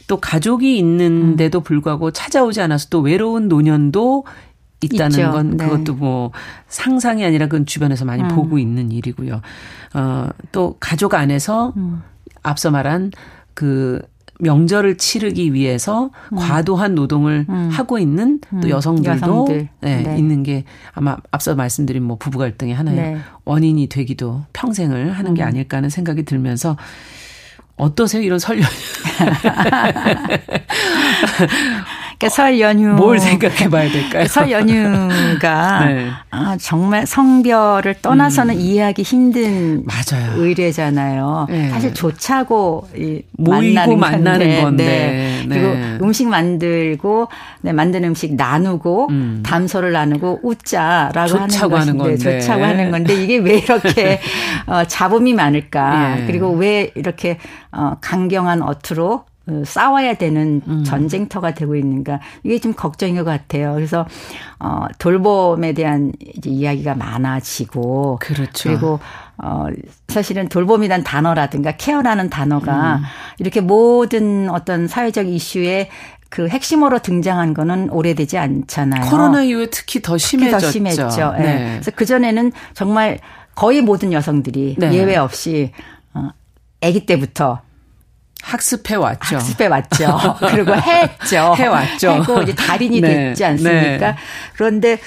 또 가족이 있는데도 불구하고 찾아오지 않아서 또 외로운 노년도 있다는 있죠. 건 네. 그것도 뭐 상상이 아니라 그건 주변에서 많이 음. 보고 있는 일이고요. 어, 또 가족 안에서 음. 앞서 말한 그 명절을 치르기 위해서 과도한 노동을 하고 있는 또 음. 여성들도 여성들. 네, 네. 있는 게 아마 앞서 말씀드린 뭐 부부 갈등의 하나의 네. 원인이 되기도 평생을 하는 게 아닐까 하는 생각이 들면서 어떠세요? 이런 설령 [laughs] 그러니까 설 연휴 뭘 생각해 봐야 될까요? 설 연휴가 [laughs] 네. 아, 정말 성별을 떠나서는 이해하기 힘든 맞아요. 의례잖아요. 네. 사실 조차고 이 모이고 만나는 만나는 건데. 네. 네. 그리고 음식 만들고 네, 만든 음식 나누고 음. 담소를 나누고 웃자라고 하는 하는 건데. 좋자고 하는 건데 이게 왜 이렇게 [laughs] 어, 잡음이 많을까? 예. 그리고 왜 이렇게 어, 강경한 어투로 어, 싸워야 되는 음. 전쟁터가 되고 있는가 이게 좀 걱정인 것 같아요. 그래서 어 돌봄에 대한 이제 이야기가 많아지고 그렇죠. 그리고 어 사실은 돌봄이란 단어라든가 케어라는 단어가 음. 이렇게 모든 어떤 사회적 이슈에 그 핵심으로 등장한 거는 오래되지 않잖아요. 코로나 이후에 특히 더 특히 심해졌죠. 더 심했죠. 예. 네. 그래서 그 전에는 정말 거의 모든 여성들이 네. 예외 없이 어 아기 때부터 학습해 왔죠. 학습해 왔죠. [laughs] 그리고 했죠. 해 왔죠. 하고 이제 달인이 네. 됐지 않습니까? 네. 그런데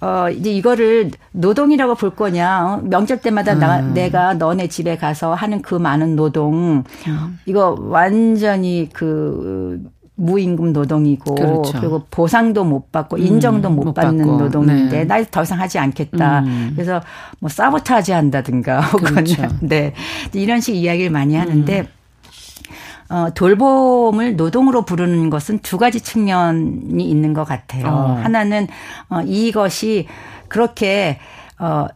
어 이제 이거를 노동이라고 볼 거냐? 어, 명절 때마다 나, 음. 내가 너네 집에 가서 하는 그 많은 노동 음. 이거 완전히 그 무임금 노동이고 그렇죠. 그리고 보상도 못 받고 인정도 음, 못, 못 받는 받고. 노동인데 네. 나더 이상 하지 않겠다. 음. 그래서 뭐 사보타지 한다든가 [laughs] 혹은 그렇죠. 네 이런 식 이야기를 많이 하는데 음. 어, 돌봄을 노동으로 부르는 것은 두 가지 측면이 있는 것 같아요. 어. 하나는 어, 이것이 그렇게 어,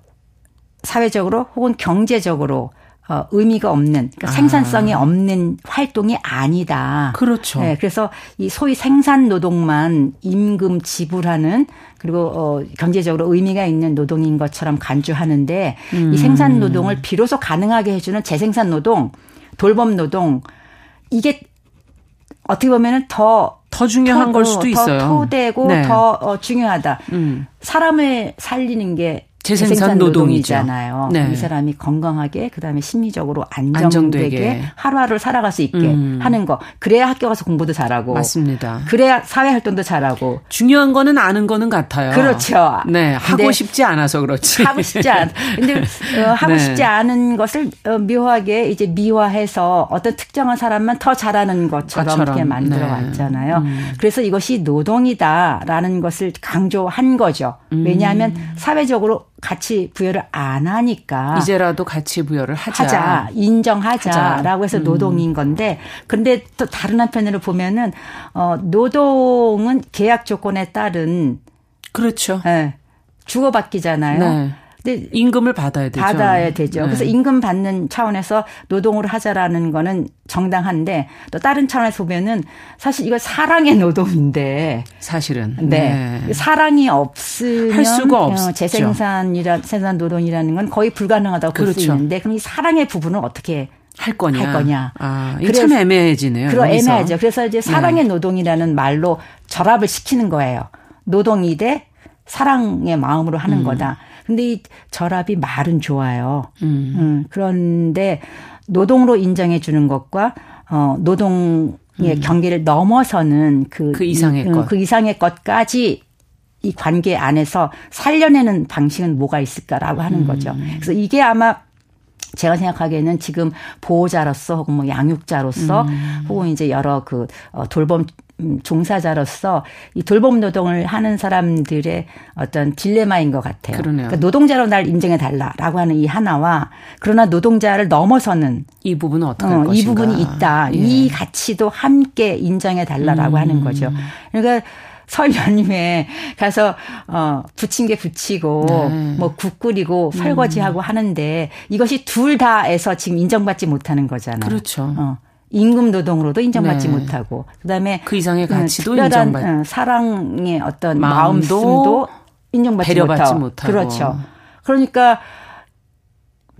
사회적으로 혹은 경제적으로 어, 의미가 없는 그러니까 아. 생산성이 없는 활동이 아니다. 그렇죠. 네, 그래서 이 소위 생산 노동만 임금 지불하는 그리고 어 경제적으로 의미가 있는 노동인 것처럼 간주하는데 음. 이 생산 노동을 비로소 가능하게 해주는 재생산 노동, 돌봄 노동 이게 어떻게 보면은 더 더 중요한 토- 걸 수도 더 있어요. 토대고 네. 더 어, 중요하다. 음. 사람을 살리는 게 재생산. 노동이잖아요. 네. 이 사람이 건강하게 그다음에 심리적으로 안정되게. 안정되게 하루하루 살아갈 수 있게 음. 하는 거. 그래야 학교 가서 공부도 잘하고 맞습니다. 그래야 사회 활동도 잘하고. 중요한 거는 아는 거는 같아요. 그렇죠. 네, 하고 싶지 않아서 그렇지. 하고 싶지 않. 근데 [laughs] 어, 하고 네. 싶지 않은 것을 어, 묘하게 이제 미화해서 어떤 특정한 사람만 더 잘하는 것처럼 것처럼. 이렇게 만들어 네. 왔잖아요. 음. 그래서 이것이 노동이다라는 것을 강조한 거죠. 음. 왜냐하면 사회적으로 가치 부여를 안 하니까 이제라도 같이 부여를 하자. 하자, 인정하자라고 하자. 해서 음. 노동인 건데, 근데 또 다른 한편으로 보면은 어 노동은 계약 조건에 따른 그렇죠. 예, 주고받기잖아요. 네. 근데 임금을 받아야 되죠. 받아야 되죠. 네. 그래서 임금 받는 차원에서 노동을 하자라는 거는 정당한데 또 다른 차원에서 보면은 사실 이거 사랑의 노동인데 사실은. 네. 사랑이 없으면 할 수가 어, 없죠. 재생산이라 생산 노동이라는 건 거의 불가능하다고 볼수 그렇죠. 있는데 그럼 이 사랑의 부분은 어떻게 할 거냐. 할 거냐. 아, 그래서- 참 애매해지네요. 여기서. 애매하죠. 그래서 이제 사랑의 노동이라는 말로 결합을 시키는 거예요. 노동이 대 사랑의 마음으로 하는 거다. 근데 이 결합이 말은 좋아요. 음. 음, 그런데 노동으로 인정해 주는 것과 어 노동의 경계를 넘어서는 그, 음. 그 이상의 이- 음, 것. 그 이상의 것까지 이 관계 안에서 살려내는 방식은 뭐가 있을까라고 음. 하는 거죠. 그래서 이게 아마 제가 생각하기에는 지금 보호자로서 혹은 뭐 양육자로서 음. 혹은 이제 여러 그 어, 돌봄 음, 종사자로서 이 돌봄 노동을 하는 사람들의 어떤 딜레마인 것 같아요. 그러네요. 그러니까 노동자로 날 인정해 달라라고 하는 이 하나와 그러나 노동자를 넘어서는 이 부분은 어떻게 할 어, 이. 부분이 있다. 예. 이 가치도 함께 인정해 달라라고 음. 하는 거죠. 그러니까 설 연휴에 가서 어 부친 게 부치고 네. 뭐국 끓이고 설거지하고 하는데 이것이 둘 다에서 지금 인정받지 못하는 거잖아요. 그렇죠. 어. 임금 노동으로도 인정받지 네. 못하고 그다음에 그 이상의 가치도 특별한 인정받- 어, 사랑의 어떤 마음도 마음씀도 인정받지 배려받지 못하고. 못하고. 그렇죠. 그러니까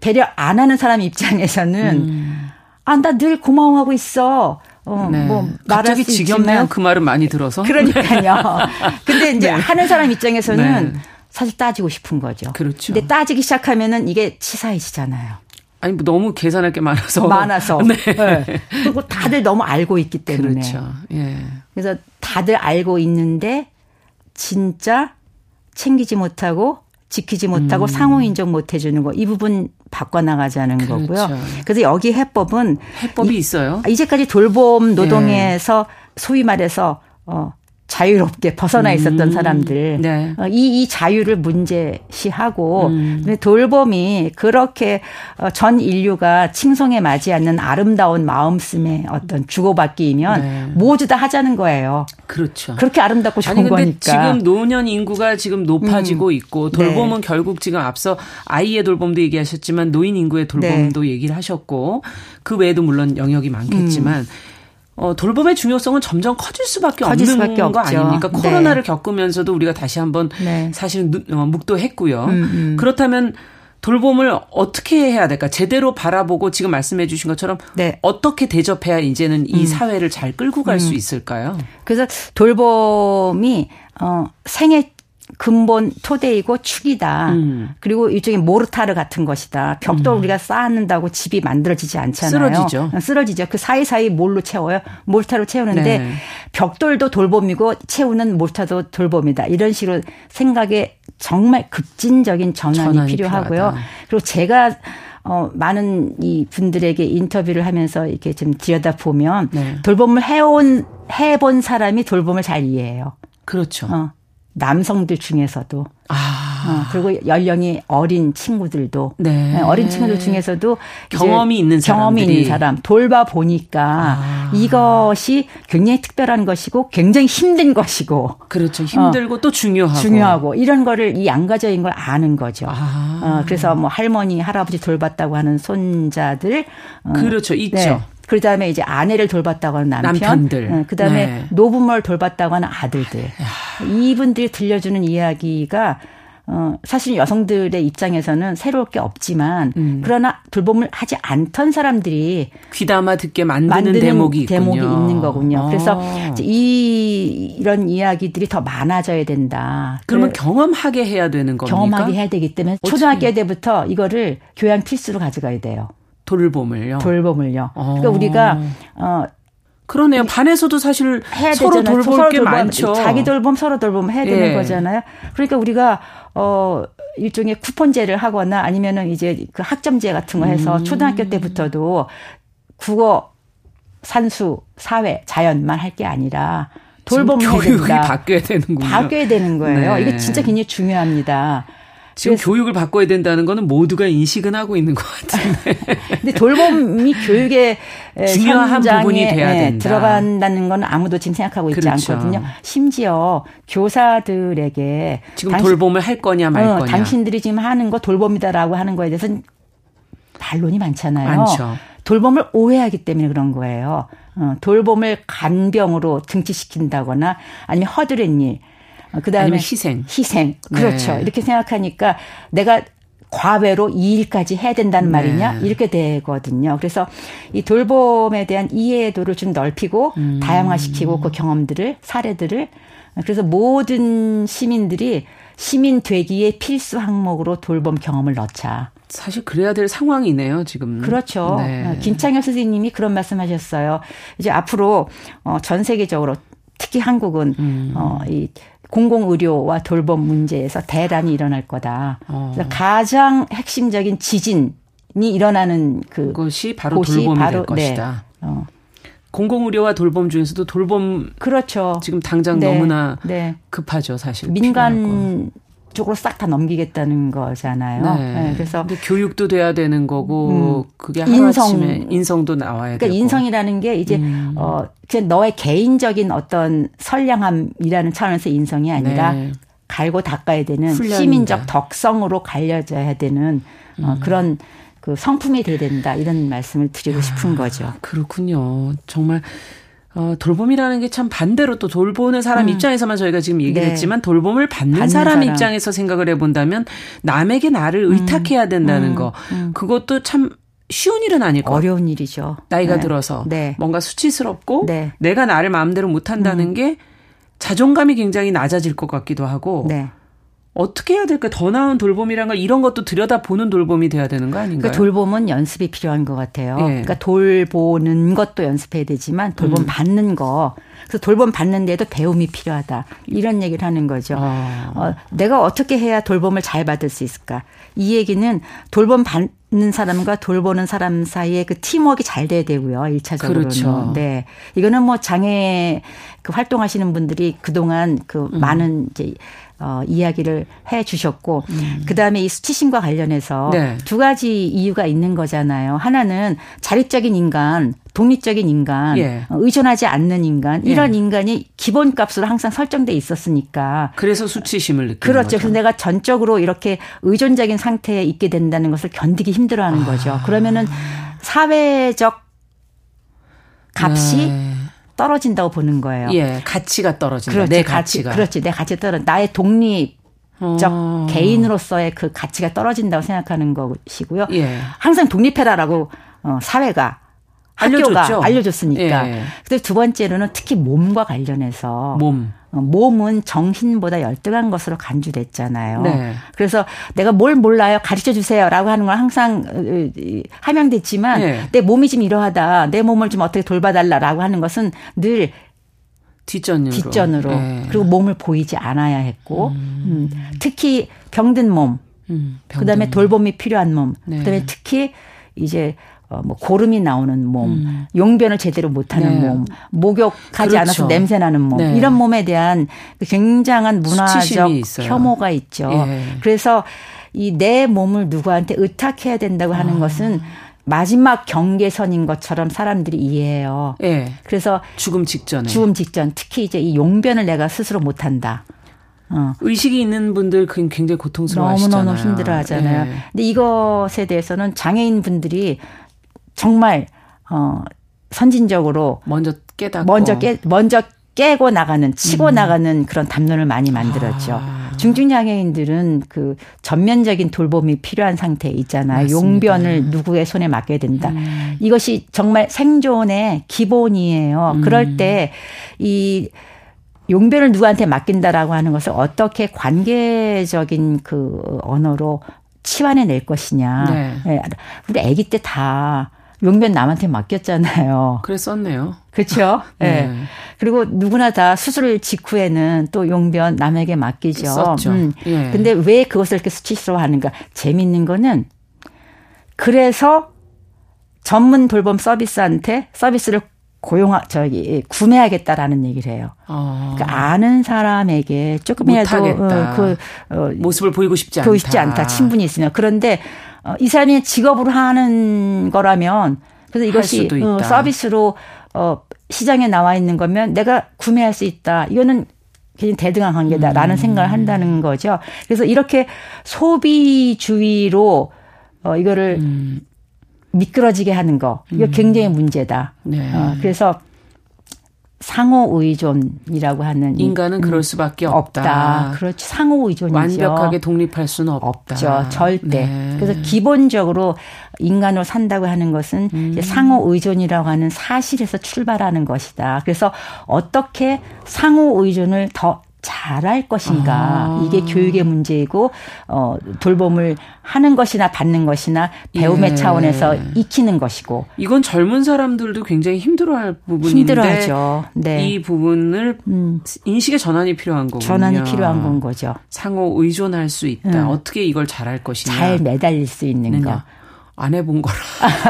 배려 안 하는 사람 입장에서는 음. 아, 나 늘 고마워하고 있어. 어, 네. 뭐 갑자기 수 지겹네요. 그 말은 많이 들어서. 그러니까요. [laughs] 근데 이제 네. 하는 사람 입장에서는 네. 사실 따지고 싶은 거죠. 그렇죠. 근데 따지기 시작하면은 이게 치사해지잖아요. 아니 뭐 너무 계산할 게 많아서. 많아서. [laughs] 네. 네. 그리고 다들 너무 알고 있기 때문에. 그렇죠. 예. 그래서 다들 알고 있는데 진짜 챙기지 못하고 지키지 못하고 상호 인정 못 해주는 거 이 부분 바꿔 나가자는 음. 그렇죠. 거고요. 그래서 여기 해법은 해법이 이- 있어요. 이제까지 돌봄 노동에서 소위 말해서 어 자유롭게 벗어나 있었던 음. 사람들 네. 어, 이, 이 자유를 문제시하고 음. 돌봄이 그렇게 어, 전 인류가 칭송에 맞지 않는 아름다운 마음씀의 어떤 주고받기이면 네. 모두 다 하자는 거예요. 그렇죠. 그렇게 아름답고 좋은 아니 근데 거니까. 지금 노년 인구가 지금 높아지고 있고 돌봄은 네. 결국 지금 앞서 아이의 돌봄도 얘기하셨지만 노인 인구의 돌봄도 네. 얘기를 하셨고 그 외에도 물론 영역이 많겠지만 어, 돌봄의 중요성은 점점 커질 수밖에 음. 커질 없는 수밖에 거 없죠. 아닙니까? 네. 코로나를 겪으면서도 우리가 다시 한번 네. 사실 어, 묵도했고요. 음, 음. 그렇다면 돌봄을 어떻게 해야 될까? 제대로 바라보고 지금 말씀해 주신 것처럼 네. 음. 어떻게 대접해야 이제는 이 사회를 잘 끌고 갈 수 있을까요? 그래서 돌봄이 어 생애 근본 토대이고 축이다. 음. 그리고 일종의 모르타르 같은 것이다. 벽돌 우리가 쌓는다고 집이 만들어지지 않잖아요. 쓰러지죠. 어, 쓰러지죠. 그 사이사이 뭘로 채워요? 모르타르로 채우는데 네. 벽돌도 돌봄이고 채우는 모르타도 돌봄이다. 이런 식으로 생각에 정말 급진적인 전환이, 전환이 필요하고요. 필요하다. 그리고 제가 어, 많은 이 분들에게 인터뷰를 하면서 이렇게 좀 들여다 보면 네. 돌봄을 해온, 해본 사람이 돌봄을 잘 이해해요. 그렇죠. 어, 남성들 중에서도. 아. 어, 그리고 연령이 어린 친구들도. 네. 네, 어린 친구들 중에서도 경험이 있는 경험이 사람들이. 있는 사람 돌봐 보니까 아. 이것이 굉장히 특별한 것이고 굉장히 힘든 것이고 그렇죠. 힘들고 또 중요하고. 어. 중요하고 이런 거를 이 양가적인 걸 아는 거죠. 아. 어, 그래서 뭐 할머니, 할아버지 돌봤다고 하는 손자들. 어, 그렇죠. 있죠. 그 다음에 이제 아내를 돌봤다고 하는 남편. 남편들. 그 다음에 네. 노부모를 돌봤다고 하는 아들들. 이분들이 들려주는 이야기가 어, 사실 여성들의 입장에서는 새로울 게 없지만 음. 그러나 돌봄을 하지 않던 사람들이 귀담아 듣게 만드는, 만드는 대목이 있군요. 대목이 있는 거군요. 그래서 어. 이제 이 이런 이야기들이 더 많아져야 된다. 그러면 그래- 경험하게 해야 되는 겁니까? 경험하게 해야 되기 때문에 어떻게? 초등학교 때부터 이거를 교양 필수로 가져가야 돼요. 돌봄을요. 돌봄을요. 어. 그러니까 우리가 어 그러네요. 반에서도 사실 해야 서로 되잖아요. 돌볼 서로 게 돌봄, 많죠. 자기 돌봄 서로 돌봄 해야 되는 예. 거잖아요. 그러니까 우리가 어 일종의 쿠폰제를 하거나 아니면은 이제 그 학점제 같은 거 해서 음. 초등학교 때부터도 국어, 산수, 사회, 자연만 할 게 아니라 해야 교육이 된다. 바뀌어야 되는군요. 바뀌어야 되는 거예요. 네. 이게 진짜 굉장히 중요합니다. 지금 그래서- 교육을 바꿔야 된다는 거는 모두가 인식은 하고 있는 것 같은데. 근데 돌봄이 교육의 에, [laughs] 중요한 부분이 돼야 에, 된다. 들어간다는 건 아무도 지금 생각하고 있지 그렇죠. 않거든요. 심지어 교사들에게 지금 당신- 돌봄을 할 거냐 말 어, 거냐. 당신들이 지금 하는 거 돌봄이다라고 하는 거에 대해서는 반론이 많잖아요. 많죠. 돌봄을 오해하기 때문에 그런 거예요. 어, 돌봄을 간병으로 등치시킨다거나 아니면 허드렛 일, 어, 그다음에 아니면 희생. 희생. 그렇죠. 네. 이렇게 생각하니까 내가 과외로 이 일까지 해야 된다는 네. 말이냐 이렇게 되거든요. 그래서 이 돌봄에 대한 이해도를 좀 넓히고 음. 다양화시키고 그 경험들을 사례들을 그래서 모든 시민들이 시민 되기의 필수 항목으로 돌봄 경험을 넣자. 사실 그래야 될 상황이네요, 지금. 그렇죠. 네. 어, 김창혁 선생님이 그런 말씀하셨어요. 이제 앞으로 어, 전 세계적으로 특히 한국은 음. 어, 이 공공 의료와 돌봄 문제에서 대란이 일어날 거다. 어. 가장 핵심적인 지진이 일어나는 그 그것이 바로 곳이 돌봄이 바로- 될 네. 것이다. 어, 공공의료와 돌봄 중에서도 돌봄 그렇죠. 지금 당장 네. 너무나 네. 급하죠, 사실. 민간 쪽으로 싹 다 넘기겠다는 거잖아요. 네. 네, 그래서 교육도 돼야 되는 거고 그게 하루아침에 인성. 인성도 나와야 그러니까 되고. 인성이라는 게 이제 음. 어 그냥 너의 개인적인 어떤 선량함이라는 차원에서 인성이 아니라 네. 갈고 닦아야 되는 훈련이다. 시민적 덕성으로 갈려져야 되는 어, 음. 그런 그 성품이 돼야 된다 이런 말씀을 드리고 싶은 거죠. 그렇군요. 정말 어, 돌봄이라는 게 참 반대로 또 돌보는 사람 입장에서만 저희가 지금 얘기를 음. 네. 했지만 돌봄을 받는, 받는 사람, 사람. 입장에서 생각을 해본다면 남에게 나를 의탁해야 된다는 음. 거 음. 그것도 참 쉬운 일은 아닐 것 같아요. 어려운 일이죠. 나이가 네. 들어서 네. 뭔가 수치스럽고 네. 내가 나를 마음대로 못한다는 음. 게 자존감이 굉장히 낮아질 것 같기도 하고 네. 어떻게 해야 될까? 더 나은 돌봄이란 걸 이런 것도 들여다보는 돌봄이 돼야 되는 거 아닌가요? 그러니까 돌봄은 연습이 필요한 것 같아요. 예. 그러니까 돌보는 것도 연습해야 되지만 돌봄 음. 받는 거. 그래서 돌봄 받는데도 배움이 필요하다. 이런 얘기를 하는 거죠. 아. 어, 내가 어떻게 해야 돌봄을 잘 받을 수 있을까? 이 얘기는 돌봄 받는 사람과 돌보는 사람 사이에 그 팀워크가 잘 돼야 되고요. 일차적으로는 그렇죠. 네. 이거는 뭐 장애 그 활동하시는 분들이 그동안 그 음. 많은 이제 어, 이야기를 해 주셨고, 그 다음에 이 수치심과 관련해서 네. 두 가지 이유가 있는 거잖아요. 하나는 자립적인 인간, 독립적인 인간, 예. 어, 의존하지 않는 인간, 예. 이런 인간이 기본값으로 항상 설정돼 있었으니까. 그래서 수치심을 느끼는 그렇죠. 거죠. 그래서 내가 전적으로 이렇게 의존적인 상태에 있게 된다는 것을 견디기 힘들어하는 아. 거죠. 그러면은 사회적 값이 네. 떨어진다고 보는 거예요. 예, 가치가 떨어진다. 그렇지, 내 가치, 가치가. 그렇지, 내 가치 떨어. 나의 독립 적 어. 개인으로서의 그 가치가 떨어진다고 생각하는 것이고요. 예. 항상 독립해라라고 어, 사회가 학교가 알려줬죠. 알려줬으니까. 예. 근데 두 번째로는 특히 몸과 관련해서 몸. 어, 몸은 정신보다 열등한 것으로 간주됐잖아요. 네. 그래서 내가 뭘 몰라요 가르쳐 주세요라고 하는 건 항상 어, 함양됐지만 네. 내 몸이 좀 이러하다 내 몸을 좀 어떻게 돌봐달라라고 하는 것은 늘 뒷전으로. 뒷전으로 예. 그리고 몸을 보이지 않아야 했고 음, 특히 병든 몸 음, 병든 그다음에 몸. 돌봄이 필요한 몸 네. 그다음에 특히 이제 어, 뭐 고름이 나오는 몸, 용변을 제대로 못하는 음. 네. 몸, 목욕하지 그렇죠. 않아서 냄새 나는 몸 네. 이런 몸에 대한 그 굉장한 문화적. 혐오가 있죠. 예. 그래서 이 내 몸을 누구한테 의탁해야 된다고 하는 아. 것은 마지막 경계선인 것처럼 사람들이 이해해요. 예. 그래서 죽음 직전에. 죽음 직전 특히 이제 이 용변을 내가 스스로 못한다. 어. 의식이 있는 분들 그 굉장히 고통스러워하시잖아요. 너무너무 힘들어하잖아요. 예. 근데 이것에 대해서는 장애인 분들이 정말 어 선진적으로 먼저 깨닫고 먼저 깨 먼저 깨고 나가는 치고 음. 나가는 그런 담론을 많이 만들었죠. 아. 중증 장애인들은 그 전면적인 돌봄이 필요한 상태에 있잖아요. 맞습니다. 용변을 누구의 손에 맡겨야 된다. 음. 이것이 정말 생존의 기본이에요. 음. 그럴 때 이 용변을 누구한테 맡긴다라고 하는 것을 어떻게 관계적인 그 언어로 치환해 낼 것이냐. 네. 예, 우리 아기 때 다 용변 남한테 맡겼잖아요. 그래 썼네요. 그렇죠? 예. 네. 그리고 누구나 다 수술 직후에는 또 용변 남에게 맡기죠. 썼죠. 예. 근데 왜 그것을 이렇게 수치스러워하는가? 재밌는 거는 그래서 전문 돌봄 서비스한테 서비스를 고용하 저기 구매하겠다라는 얘기를 해요. 어. 그러니까 아는 사람에게 조금이라도. 어, 그 어, 모습을 보이고 싶지 않다. 보이고 싶지 않다. 친분이 있으면 그런데 어, 이 사람이 직업으로 하는 거라면 그래서 이것이. 어, 서비스로 어, 시장에 나와 있는 거면 내가 구매할 수 있다. 이거는 굉장히 대등한 관계다라는 음. 생각을 한다는 거죠. 그래서 이렇게 소비주의로 어, 이거를 음. 미끄러지게 하는 거 이거 굉장히 문제다. 네. 어, 그래서 상호 의존이라고 하는 이- 인간은 그럴 수밖에 없다. 없다. 그렇죠. 상호 의존이죠. 완벽하게 독립할 수는 없다. 없죠. 절대. 네. 그래서 기본적으로 인간으로 산다고 하는 것은 음. 상호 의존이라고 하는 사실에서 출발하는 것이다. 그래서 어떻게 상호 의존을 더 잘할 것인가 아. 이게 교육의 문제이고 어 돌봄을 하는 것이나 받는 것이나 배움의 예. 차원에서 익히는 것이고 이건 젊은 사람들도 굉장히 힘들어할 부분인데 힘들어하죠. 네. 이 부분을 음, 인식의 전환이 필요한 거군요. 전환이 필요한 건 거죠. 상호 의존할 수 있다. 음. 어떻게 이걸 잘할 것이냐. 잘 매달릴 수 있는 거. 안 해본 거라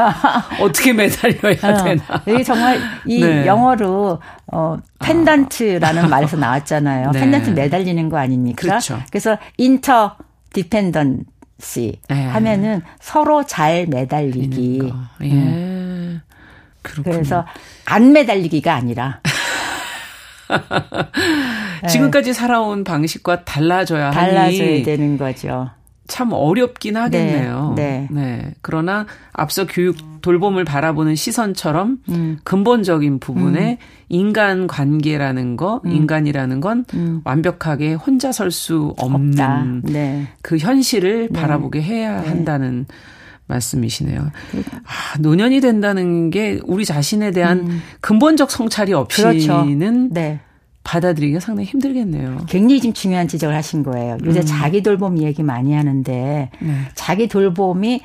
[laughs] 어떻게 매달려야 되나. 어, 여기 정말 이 네. 영어로 어 펜던트라는 말에서 나왔잖아요. [laughs] 네. 펜던트 매달리는 거 아닙니까? 그렇죠. 그래서 인터 디펜던시 네. 하면은 서로 잘 매달리기. 거. 예. 그렇군요. 그래서 안 매달리기가 아니라 [laughs] 지금까지 살아온 방식과 달라져야 달라져야 하니 되는 거죠. 참 어렵긴 하겠네요. 네, 그러나 앞서 교육 돌봄을 바라보는 시선처럼 음. 근본적인 부분에 인간 관계라는 거, 인간이라는 건 음. 완벽하게 혼자 설 수. 없는 네. 그 현실을 바라보게 해야 한다는 말씀이시네요. 아, 노년이 된다는 게 우리 자신에 대한 음. 근본적 성찰이 없이는 그렇죠. 네. 받아들이기가 상당히 힘들겠네요. 굉장히 지금 중요한 지적을 하신 거예요. 요새 음. 자기 돌봄 얘기 많이 하는데 네. 자기 돌봄이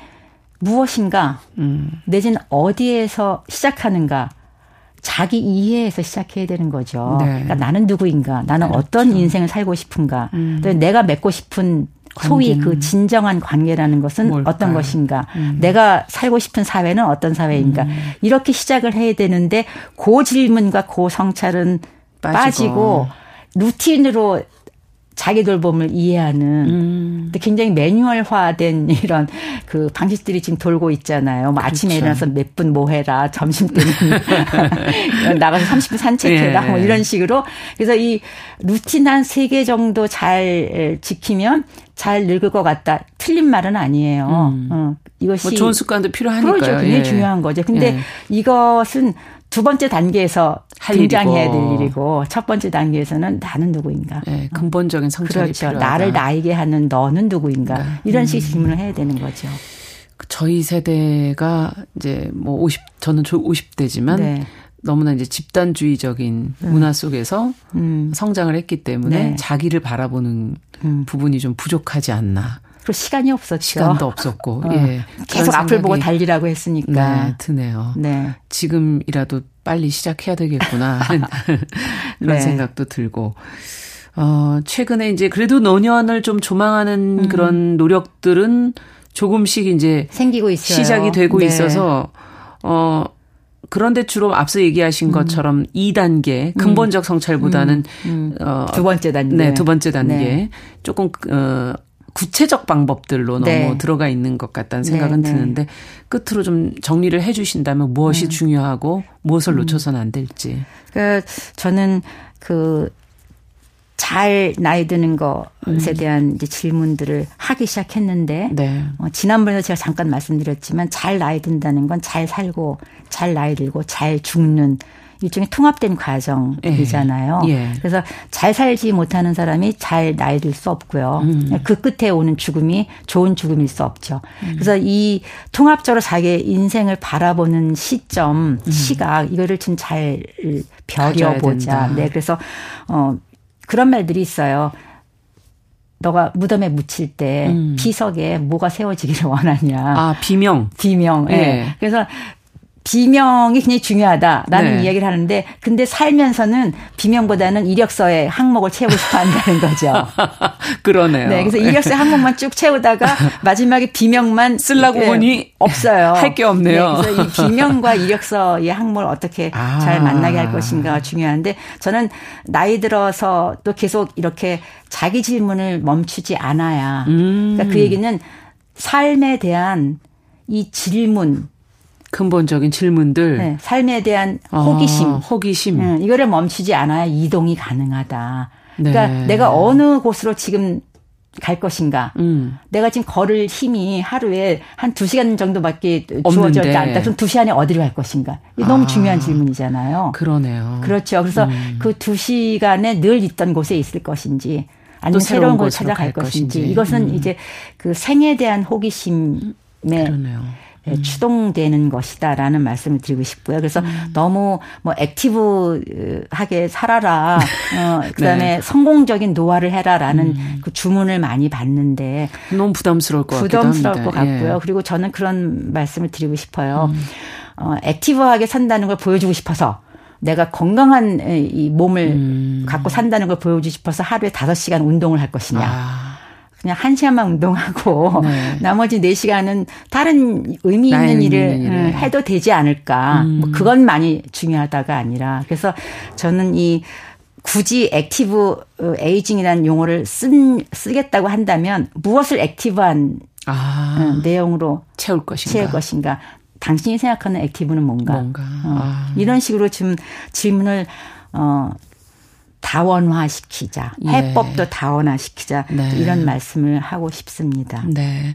무엇인가 음. 내지는 어디에서 시작하는가 자기 이해에서 시작해야 되는 거죠. 네. 그러니까 나는 누구인가, 나는 그렇죠. 어떤 인생을 살고 싶은가, 음. 또 내가 맺고 싶은 소위. 그 진정한 관계라는 것은 뭘까요? 어떤 것인가, 음. 내가 살고 싶은 사회는 어떤 사회인가, 음. 이렇게 시작을 해야 되는데 그 질문과 그 성찰은 빠지고, 빠지고 루틴으로 자기 돌봄을 이해하는 음. 굉장히 매뉴얼화된 [laughs] 이런 그 방식들이 지금 돌고 있잖아요. 뭐 그렇죠. 아침에 일어나서 몇 분 뭐 해라, 점심 때는 [laughs] 나가서 30분 산책해라, 예. 뭐 이런 식으로. 그래서 이 루틴 한세개 정도 잘 지키면 잘 늙을 것 같다. 틀린 말은 아니에요. 음. 어, 이것이 뭐 좋은 습관도 필요하니까요. 그렇죠. 굉장히 예. 중요한 거죠. 근데 예. 이것은 두 번째 단계에서 등장해야 될 일이고 첫 번째 단계에서는 나는 누구인가. 네, 근본적인 성찰이 그렇죠. 필요하다. 나를 나에게 하는 너는 누구인가. 네. 이런 식의 음. 질문을 해야 되는 거죠. 저희 세대가 이제 뭐 50, 저는 50대지만 네. 너무나 이제 집단주의적인 음. 문화 속에서 음. 성장을 했기 때문에 네. 자기를 바라보는 음. 부분이 좀 부족하지 않나. 그 시간이 없었죠. 시간도 없었고, 어. 예. 계속 앞을 보고 달리라고 했으니까. 네, 드네요. 네. 지금이라도 빨리 시작해야 되겠구나. [laughs] 그런 네. 생각도 들고. 어, 최근에 이제 그래도 노년을 좀 조망하는 음. 그런 노력들은 조금씩 이제 생기고 있어요. 시작이 되고 네. 있어서 어 그런데 주로 앞서 얘기하신 음. 것처럼 2단계 근본적 성찰보다는 음. 음. 어, 두 번째 단계. 네, 두 번째 단계. 네. 조금 어 구체적 방법들로 너무 네. 들어가 있는 것 같다는 생각은 네, 네. 드는데 끝으로 좀 정리를 해 주신다면 무엇이 음. 중요하고 무엇을 음. 놓쳐서는 안 될지. 그러니까 저는 그 잘 나이 드는 것에 음. 대한 이제 질문들을 하기 시작했는데 네. 어, 지난번에도 제가 잠깐 말씀드렸지만 잘 나이 든다는 건 잘 살고 잘 나이 들고 잘 죽는 일종의 통합된 과정이잖아요. 예. 예. 그래서 잘 살지 못하는 사람이 잘 나이 들 수 없고요. 음. 그 끝에 오는 죽음이 좋은 죽음일 수 없죠. 음. 그래서 이 통합적으로 자기의 인생을 바라보는 시점, 음. 시각 이거를 좀 잘 벼려보자. 네, 그래서 어 그런 말들이 있어요. 너가 무덤에 묻힐 때 음. 비석에 뭐가 세워지기를 [laughs] 원하냐. 아, 비명. 비명. 예. 네. 그래서 비명이 굉장히 중요하다라는 네. 이야기를 하는데 근데 살면서는 비명보다는 이력서에 항목을 채우고 싶어 한다는 거죠. [laughs] 그러네요. 네. 그래서 이력서에 항목만 쭉 채우다가 [laughs] 마지막에 비명만 쓰려고 네, 보니 없어요. 할 게 없네요. 네, 그래서 이 비명과 [laughs] 이력서의 항목을 어떻게 아. 잘 만나게 할 것인가가 중요한데 저는 나이 들어서 또 계속 이렇게 자기 질문을 멈추지 않아야 음. 그러니까 그 얘기는 삶에 대한 이 질문 근본적인 질문들. 네, 삶에 대한 호기심. 아, 호기심. 음, 이거를 멈추지 않아야 이동이 가능하다. 그러니까 네. 내가 어느 곳으로 지금 갈 것인가. 음. 내가 지금 걸을 힘이 하루에 한두 시간 정도밖에 주어져 있지 않다. 그럼 두 시간에 어디로 갈 것인가. 이게 너무 아, 중요한 질문이잖아요. 그러네요. 그렇죠. 그래서 음. 그두 시간에 늘 있던 곳에 있을 것인지 아니면 새로운 곳을 찾아갈 것인지. 것인지. 이것은 음. 이제 그 생에 대한 호기심에 그러네요. 예, 음. 추동되는 것이다라는 말씀을 드리고 싶고요. 그래서 음. 너무 뭐 액티브하게 살아라. 어, [laughs] 그다음에 네. 성공적인 노화를 해라라는 음. 그 주문을 많이 받는데 너무 부담스러울 것 부담스러울 것 같고요. 예. 그리고 저는 그런 말씀을 드리고 싶어요. 음. 어, 액티브하게 산다는 걸 보여주고 싶어서 내가 건강한 이 몸을 음. 갖고 산다는 걸 보여주고 싶어서 하루에 다섯 시간 운동을 할 것이냐. 아. 그냥 한 시간만 운동하고 네. [laughs] 나머지 네 시간은 다른 의미 있는 일을 있는 해도 되지 않을까. 음. 뭐 그건 많이 중요하다가 아니라 그래서 저는 이 굳이 active 어, aging이라는 용어를 쓴, 쓰겠다고 한다면 무엇을 active한 아. 어, 내용으로 채울 것인가. 채울 것인가. 당신이 생각하는 액티브는 뭔가. 뭔가. 어, 아. 이런 식으로 좀 질문을 어 다원화시키자. 예. 해법도 다원화시키자. 네. 이런 말씀을 하고 싶습니다. 네.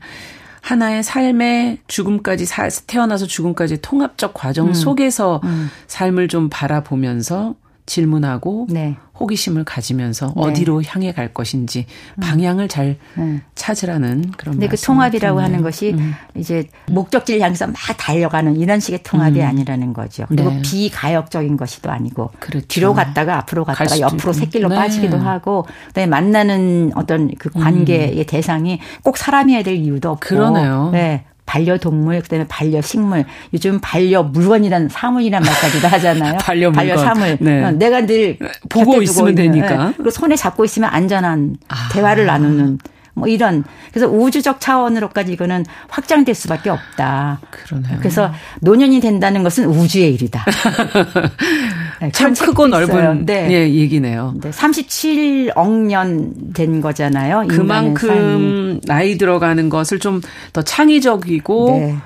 하나의 삶의 죽음까지 사, 태어나서 죽음까지 통합적 과정 음. 속에서 음. 삶을 좀 바라보면서 질문하고 네. 호기심을 가지면서 네. 어디로 향해 갈 것인지 방향을 잘 음. 찾으라는 그런 근데 그 통합이라고 드리네요. 하는 것이 음. 이제 목적지를 향해서 막 달려가는 이런 식의 통합이 음. 아니라는 거죠. 그리고 네. 비가역적인 것이도 아니고 그렇죠. 뒤로 갔다가 앞으로 갈 갔다가 옆으로. 새길로 네. 음. 빠지기도 하고 그다음에 만나는 어떤 그 관계의 대상이 꼭 사람이어야 될 이유도 없고 그러네요. 네. 반려동물, 그다음에 반려식물, 요즘 반려물건이란 사물이란 말까지도 하잖아요. [laughs] 반려물건. 반려사물. 네. 어, 내가 늘 보고 곁에 두고 있으면 있는, 되니까. 예. 그리고 손에 잡고 있으면 안전한 아. 대화를 나누는 뭐 이런 그래서 우주적 차원으로까지 이거는 확장될 수밖에 없다. 그러네요. 그래서 노년이 된다는 것은 우주의 일이다. [laughs] 네, 참 크고. 넓은 네. 예, 얘기네요. 네, 37억 년 된 거잖아요. 그만큼 나이 들어가는 것을 좀 더 창의적이고 네.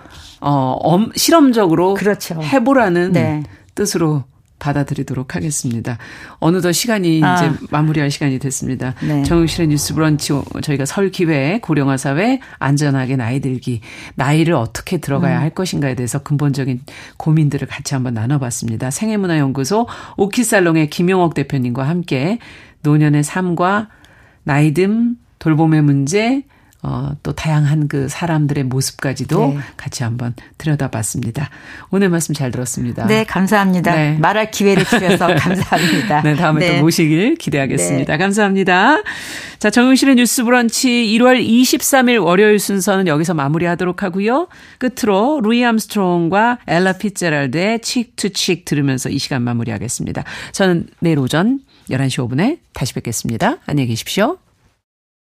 어, 엄, 실험적으로 그렇죠. 해보라는 네. 뜻으로 받아들이도록 하겠습니다. 어느덧 시간이 아. 이제 마무리할 시간이 됐습니다. 네. 정용실의 뉴스 브런치 저희가 설 기회에 고령화 사회 안전하게 나이 들기 나이를 어떻게 들어가야 음. 할 것인가에 대해서 근본적인 고민들을 같이 한번 나눠봤습니다. 생애문화연구소 오키살롱의 김용옥 대표님과 함께 노년의 삶과 나이듦 돌봄의 문제 어, 또 다양한 그 사람들의 모습까지도 네. 같이 한번 들여다봤습니다. 오늘 말씀 잘 들었습니다. 네, 감사합니다. 네. 말할 기회를 주셔서 [laughs] 감사합니다. 네, 다음에 네. 또 모시길 기대하겠습니다. 감사합니다. 자, 정용실의 뉴스 브런치 1월 23일 월요일 순서는 여기서 마무리하도록 하고요. 끝으로 루이 암스트롱과 엘라 피츠제랄드의 Cheek to Cheek 들으면서 이 시간 마무리하겠습니다. 저는 내일 오전 11시 5분에 다시 뵙겠습니다. 안녕히 계십시오.